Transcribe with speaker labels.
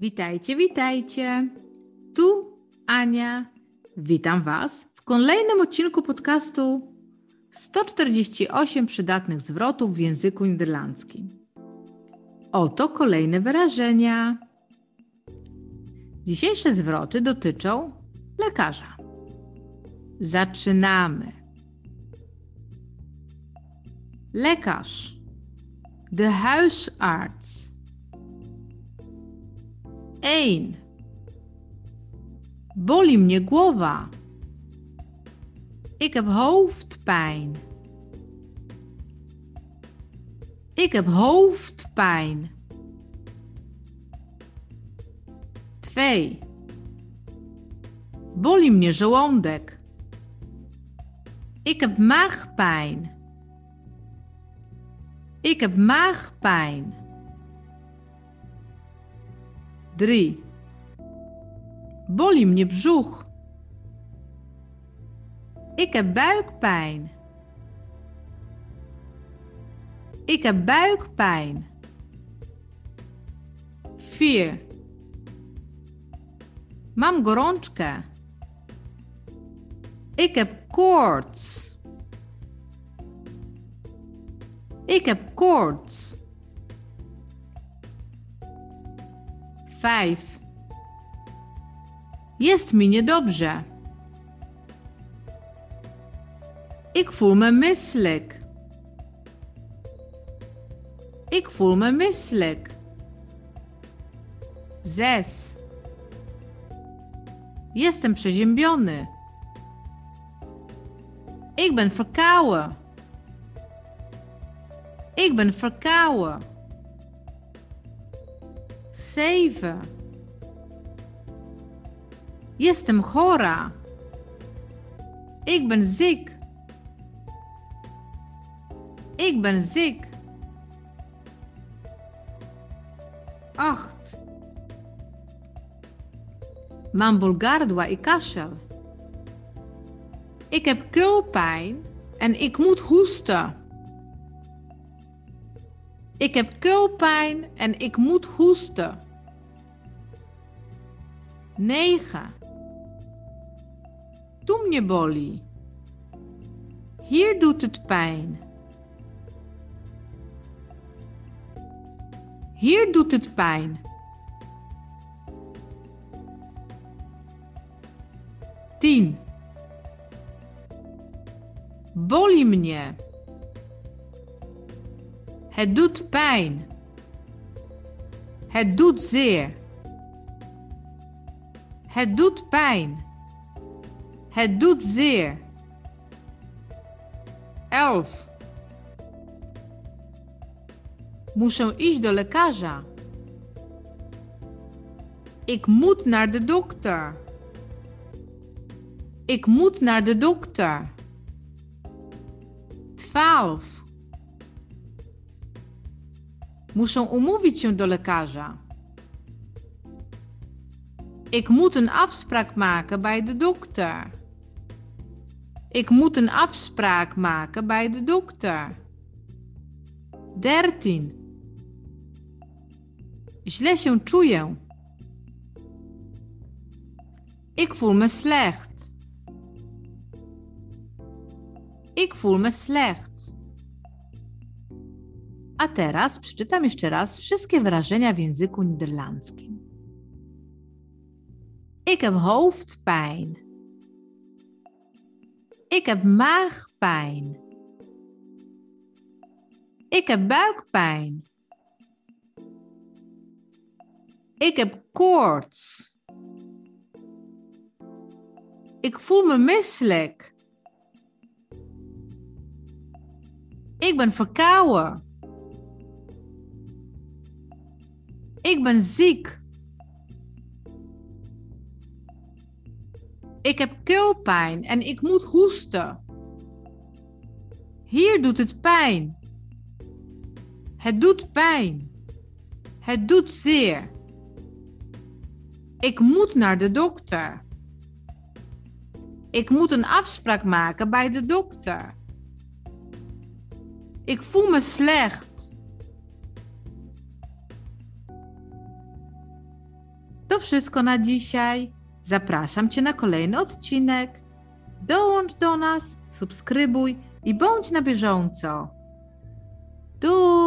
Speaker 1: Witajcie, witajcie. Tu Ania. Witam Was w kolejnym odcinku podcastu 148 przydatnych zwrotów w języku niderlandzkim. Oto kolejne wyrażenia. Dzisiejsze zwroty dotyczą lekarza. Zaczynamy. Lekarz. De huisarts. 1. Boli mnie głowa. Ik heb hoofdpijn. Ik heb hoofdpijn. 2. Boli mnie żołądek. Ik heb maagpijn. Ik heb maagpijn. 3. Boli mnie brzuch. Ik heb buikpijn. Ik heb buikpijn. 4. Mam gorączkę. Ik heb koorts. Ik heb koorts. 5. Jest mi niedobrze. Ik voel me misselijk. Ik voel me misselijk. 6. Jestem przeziębiony. Ik ben verkouden. Ik ben verkouden. 7. Jestem chora. Ik ben ziek. Ik ben ziek. 8. Mam ból gardła i kaszel. Ik heb keelpijn en ik moet hoesten. Ik heb keelpijn en ik moet hoesten. 9. Tu mnie boli. Hier doet het pijn. Hier doet het pijn. 10. Boli mnie. Het doet pijn. Het doet zeer. Het doet pijn. Het doet zeer. 11. Muszę iść do lekarza. Ik moet naar de dokter. Ik moet naar de dokter. 12. Muszę umówić się do lekarza. Ik moet een afspraak maken bij de dokter. Ik moet een afspraak maken bij de dokter. 13. Źle się czuję. Ik voel me slecht. Ik voel me slecht. A teraz przeczytam jeszcze raz wszystkie wyrażenia w języku niderlandzkim. Ik heb hoofdpijn. Ik heb maagpijn. Ik heb buikpijn. Ik heb koorts. Ik voel me misselijk. Ik ben verkouden. Ik ben ziek. Ik heb keelpijn en ik moet hoesten. Hier doet het pijn. Het doet pijn. Het doet zeer. Ik moet naar de dokter. Ik moet een afspraak maken bij de dokter. Ik voel me slecht. To wszystko na dzisiaj. Zapraszam Cię na kolejny odcinek. Dołącz do nas, subskrybuj i bądź na bieżąco. Tu!